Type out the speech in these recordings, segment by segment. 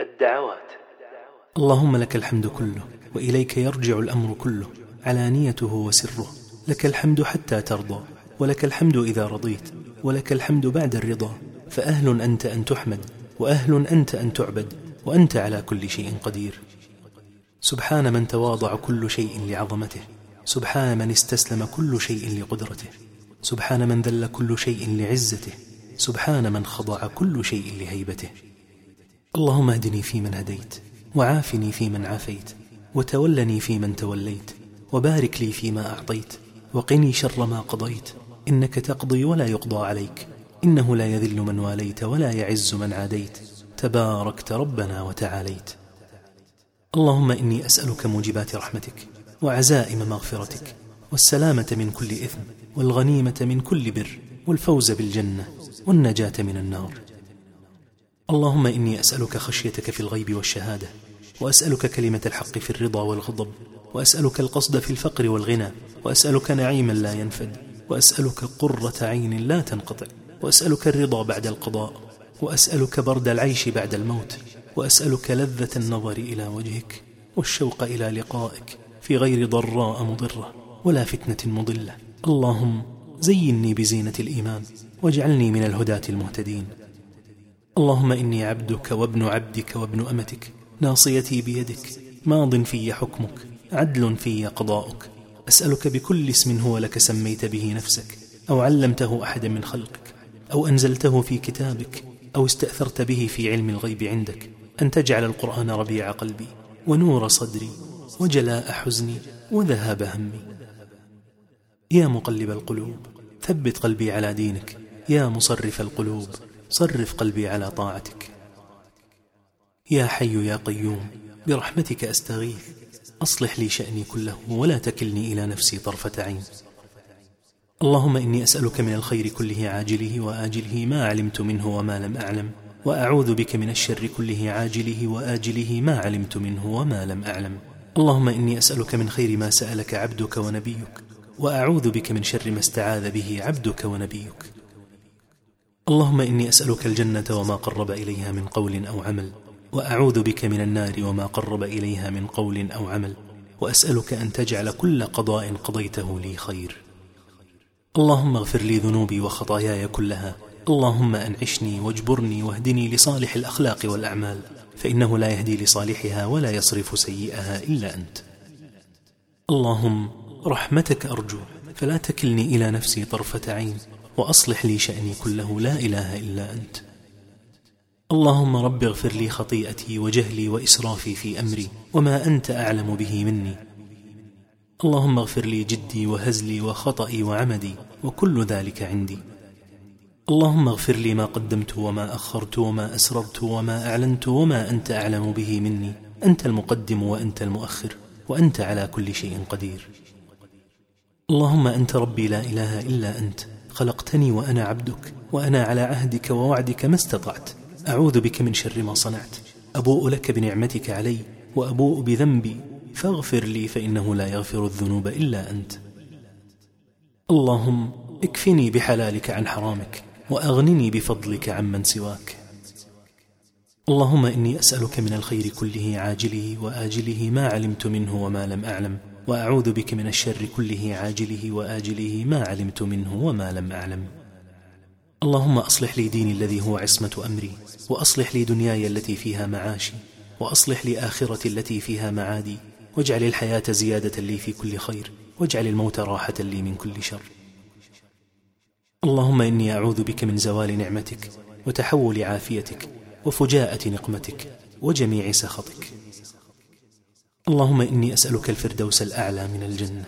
الدعوات. اللهم لك الحمد كله وإليك يرجع الأمر كله علانيته وسره. لك الحمد حتى ترضى ولك الحمد إذا رضيت ولك الحمد بعد الرضا. فأهل أنت أن تحمد وأهل أنت أن تعبد وأنت على كل شيء قدير. سبحان من تواضع كل شيء لعظمته سبحان من استسلم كل شيء لقدرته سبحان من ذل كل شيء لعزته سبحان من خضع كل شيء لهيبته. اللهم اهدني فيمن هديت وعافني فيمن عافيت وتولني فيمن توليت وبارك لي فيما أعطيت وقني شر ما قضيت. إنك تقضي ولا يقضى عليك إنه لا يذل من واليت ولا يعز من عاديت. تباركت ربنا وتعاليت. اللهم إني أسألك موجبات رحمتك وعزائم مغفرتك والسلامة من كل إثم والغنيمة من كل بر والفوز بالجنة والنجاة من النار. اللهم إني أسألك خشيتك في الغيب والشهادة وأسألك كلمة الحق في الرضا والغضب وأسألك القصد في الفقر والغنى وأسألك نعيما لا ينفد وأسألك قرة عين لا تنقطع وأسألك الرضا بعد القضاء وأسألك برد العيش بعد الموت وأسألك لذة النظر إلى وجهك والشوق إلى لقائك في غير ضراء مضرة ولا فتنة مضلة. اللهم زيني بزينة الإيمان واجعلني من الهداة المهتدين. اللهم إني عبدك وابن عبدك وابن أمتك ناصيتي بيدك ماض في حكمك عدل في قضاؤك. أسألك بكل اسم هو لك سميت به نفسك أو علمته أحدا من خلقك أو أنزلته في كتابك أو استأثرت به في علم الغيب عندك. أن تجعل القرآن ربيع قلبي ونور صدري وجلاء حزني وذهاب همي. يا مقلب القلوب ثبت قلبي على دينك. يا مصرف القلوب صرف قلبي على طاعتك. يا حي يا قيوم برحمتك أستغيث. أصلح لي شأني كله ولا تكلني إلى نفسي طرفة عين. اللهم إني أسألك من الخير كله عاجله وآجله ما علمت منه وما لم أعلم. وأعوذ بك من الشر كله عاجله وآجله ما علمت منه وما لم أعلم. اللهم إني أسألك من خير ما سألك عبدك ونبيك. وأعوذ بك من شر ما استعاذ به عبدك ونبيك. اللهم إني أسألك الجنة وما قرب إليها من قول أو عمل وأعوذ بك من النار وما قرب إليها من قول أو عمل وأسألك أن تجعل كل قضاء قضيته لي خير. اللهم اغفر لي ذنوبي وخطاياي كلها اللهم أنعشني واجبرني واهدني لصالح الأخلاق والأعمال فإنه لا يهدي لصالحها ولا يصرف سيئها إلا أنت. اللهم رحمتك أرجو فلا تكلني إلى نفسي طرفة عين وأصلح لي شأني كله. لا إله إلا أنت. اللهم رب اغفر لي خطيئتي وجهلي وإسرافي في أمري وما أنت أعلم به مني. اللهم اغفر لي جدي وهزلي وخطئي وعمدي وكل ذلك عندي. اللهم اغفر لي ما قدمت وما أخرت وما أسررت وما أعلنت وما أنت أعلم به مني. أنت المقدم وأنت المؤخر وأنت على كل شيء قدير. اللهم أنت ربي لا إله إلا أنت. خلقتني وأنا عبدك وأنا على عهدك ووعدك ما استطعت. أعوذ بك من شر ما صنعت. أبوء لك بنعمتك علي وأبوء بذنبي. فاغفر لي فإنه لا يغفر الذنوب إلا أنت. اللهم اكفني بحلالك عن حرامك وأغنني بفضلك عمن سواك. اللهم إني أسألك من الخير كله عاجله وآجله ما علمت منه وما لم أعلم. وأعوذ بك من الشر كله عاجله وآجله ما علمت منه وما لم أعلم. اللهم أصلح لي ديني الذي هو عصمة أمري وأصلح لي دنياي التي فيها معاشي وأصلح لي آخرتي التي فيها معادي واجعل الحياة زيادة لي في كل خير واجعل الموت راحة لي من كل شر. اللهم إني أعوذ بك من زوال نعمتك وتحول عافيتك وفجاءة نقمتك وجميع سخطك. اللهم إني أسألك الفردوس الأعلى من الجنة.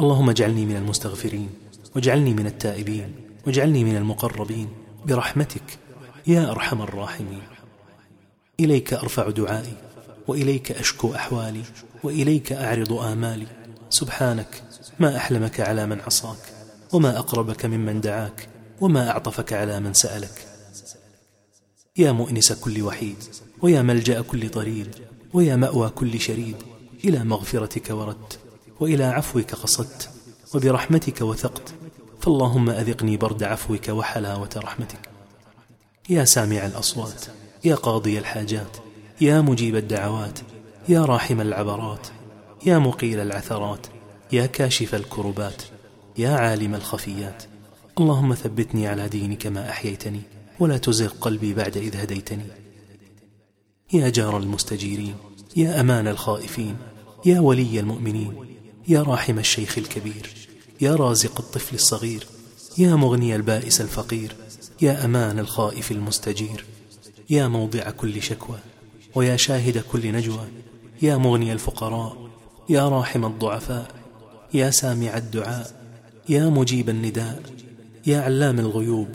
اللهم اجعلني من المستغفرين واجعلني من التائبين واجعلني من المقربين. برحمتك يا أرحم الراحمين. إليك أرفع دعائي وإليك أشكو أحوالي وإليك أعرض آمالي. سبحانك ما أحلمك على من عصاك وما أقربك ممن دعاك وما أعطفك على من سألك. يا مؤنس كل وحيد ويا ملجأ كل طريد ويا مأوى كل شريد إلى مغفرتك وردت وإلى عفوك قصدت وبرحمتك وثقت فاللهم أذقني برد عفوك وحلاوة رحمتك. يا سامع الأصوات يا قاضي الحاجات يا مجيب الدعوات يا راحم العبرات يا مقيل العثرات يا كاشف الكربات يا عالم الخفيات. اللهم ثبتني على دينك ما أحييتني ولا تزغ قلبي بعد إذ هديتني. يا جار المستجيرين يا أمان الخائفين يا ولي المؤمنين يا راحم الشيخ الكبير يا رازق الطفل الصغير يا مغني البائس الفقير يا أمان الخائف المستجير يا موضع كل شكوى ويا شاهد كل نجوى يا مغني الفقراء يا راحم الضعفاء يا سامع الدعاء يا مجيب النداء يا علام الغيوب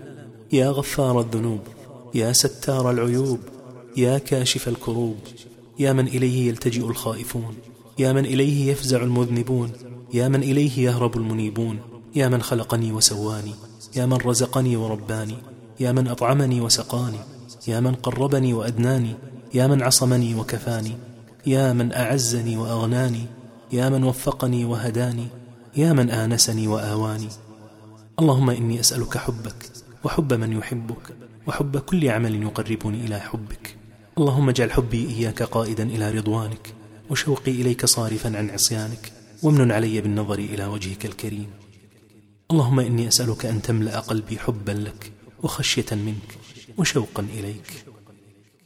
يا غفار الذنوب يا ستار العيوب يا كاشف الكروب يا من إليه يلتجئ الخائفون يا من إليه يفزع المذنبون يا من إليه يهرب المنيبون يا من خلقني وسواني يا من رزقني ورباني يا من أطعمني وسقاني يا من قربني وأدناني يا من عصمني وكفاني يا من أعزني وأغناني يا من وفقني وهداني يا من آنسني وآواني اللهم إني أسألك حبك وحب من يحبك وحب كل عمل يقربني إلى حبك اللهم اجعل حبي إياك قائدا إلى رضوانك وشوقي إليك صارفا عن عصيانك وامن علي بالنظر إلى وجهك الكريم. اللهم إني أسألك أن تملأ قلبي حبا لك وخشية منك وشوقا إليك.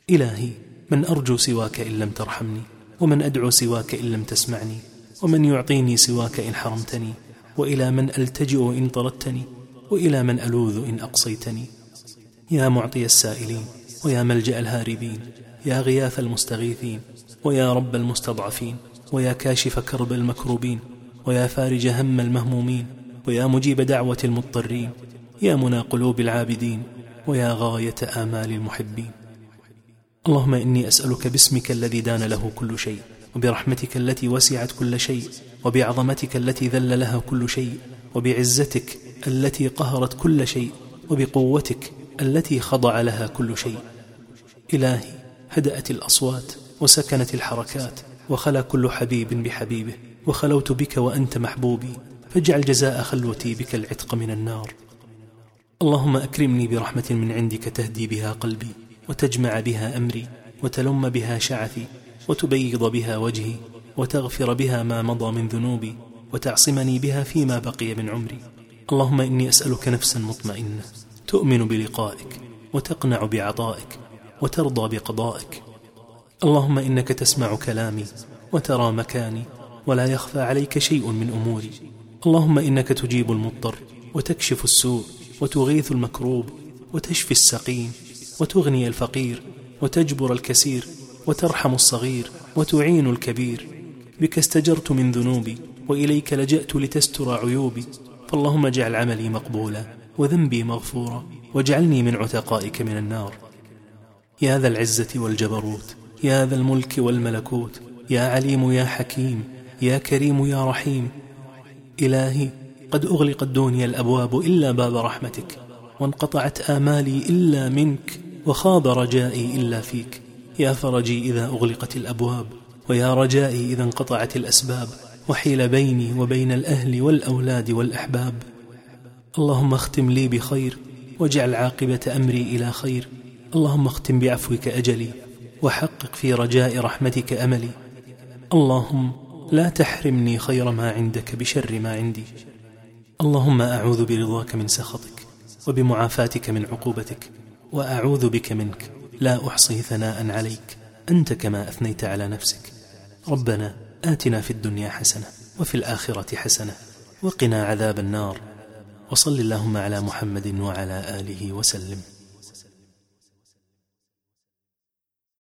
إلهي من أرجو سواك إن لم ترحمني ومن أدعو سواك إن لم تسمعني ومن يعطيني سواك إن حرمتني وإلى من ألتجئ إن طردتني وإلى من ألوذ إن أقصيتني. يا معطي السائلين ويا ملجأ الهاربين يا غياث المستغيثين ويا رب المستضعفين ويا كاشف كرب المكروبين ويا فارج هم المهمومين ويا مجيب دعوة المضطرين يا منى قلوب العابدين ويا غاية آمال المحبين. اللهم إني أسألك باسمك الذي دان له كل شيء وبرحمتك التي وسعت كل شيء وبعظمتك التي ذل لها كل شيء وبعزتك التي قهرت كل شيء وبقوتك التي خضع لها كل شيء. إلهي هدأت الأصوات وسكنت الحركات وخلا كل حبيب بحبيبه وخلوت بك وأنت محبوبي فاجعل جزاء خلوتي بك العتق من النار. اللهم أكرمني برحمة من عندك تهدي بها قلبي وتجمع بها أمري وتلم بها شعثي وتبيض بها وجهي وتغفر بها ما مضى من ذنوبي وتعصمني بها فيما بقي من عمري. اللهم إني أسألك نفسا مطمئنة. تؤمن بلقائك وتقنع بعطائك وترضى بقضائك. اللهم إنك تسمع كلامي وترى مكاني ولا يخفى عليك شيء من أموري. اللهم إنك تجيب المضطر وتكشف السوء وتغيث المكروب وتشفي السقيم وتغني الفقير وتجبر الكسير وترحم الصغير وتعين الكبير. بك استجرت من ذنوبي وإليك لجأت لتستر عيوبي. فاللهم اجعل عملي مقبولا. وذنبي مغفورا واجعلني من عتقائك من النار. يا ذا العزة والجبروت يا ذا الملك والملكوت يا عليم يا حكيم يا كريم يا رحيم. إلهي قد أغلقت دوني الأبواب إلا باب رحمتك وانقطعت آمالي إلا منك وخاب رجائي إلا فيك. يا فرجي إذا أغلقت الأبواب ويا رجائي إذا انقطعت الأسباب وحيل بيني وبين الأهل والأولاد والأحباب. اللهم اختم لي بخير واجعل عاقبة أمري إلى خير. اللهم اختم بعفوك أجلي وحقق في رجاء رحمتك أملي. اللهم لا تحرمني خير ما عندك بشر ما عندي. اللهم أعوذ برضاك من سخطك وبمعافاتك من عقوبتك وأعوذ بك منك. لا أحصي ثناء عليك. أنت كما أثنيت على نفسك. ربنا آتنا في الدنيا حسنة وفي الآخرة حسنة وقنا عذاب النار. وصل اللهم على محمد وعلى آله وسلم.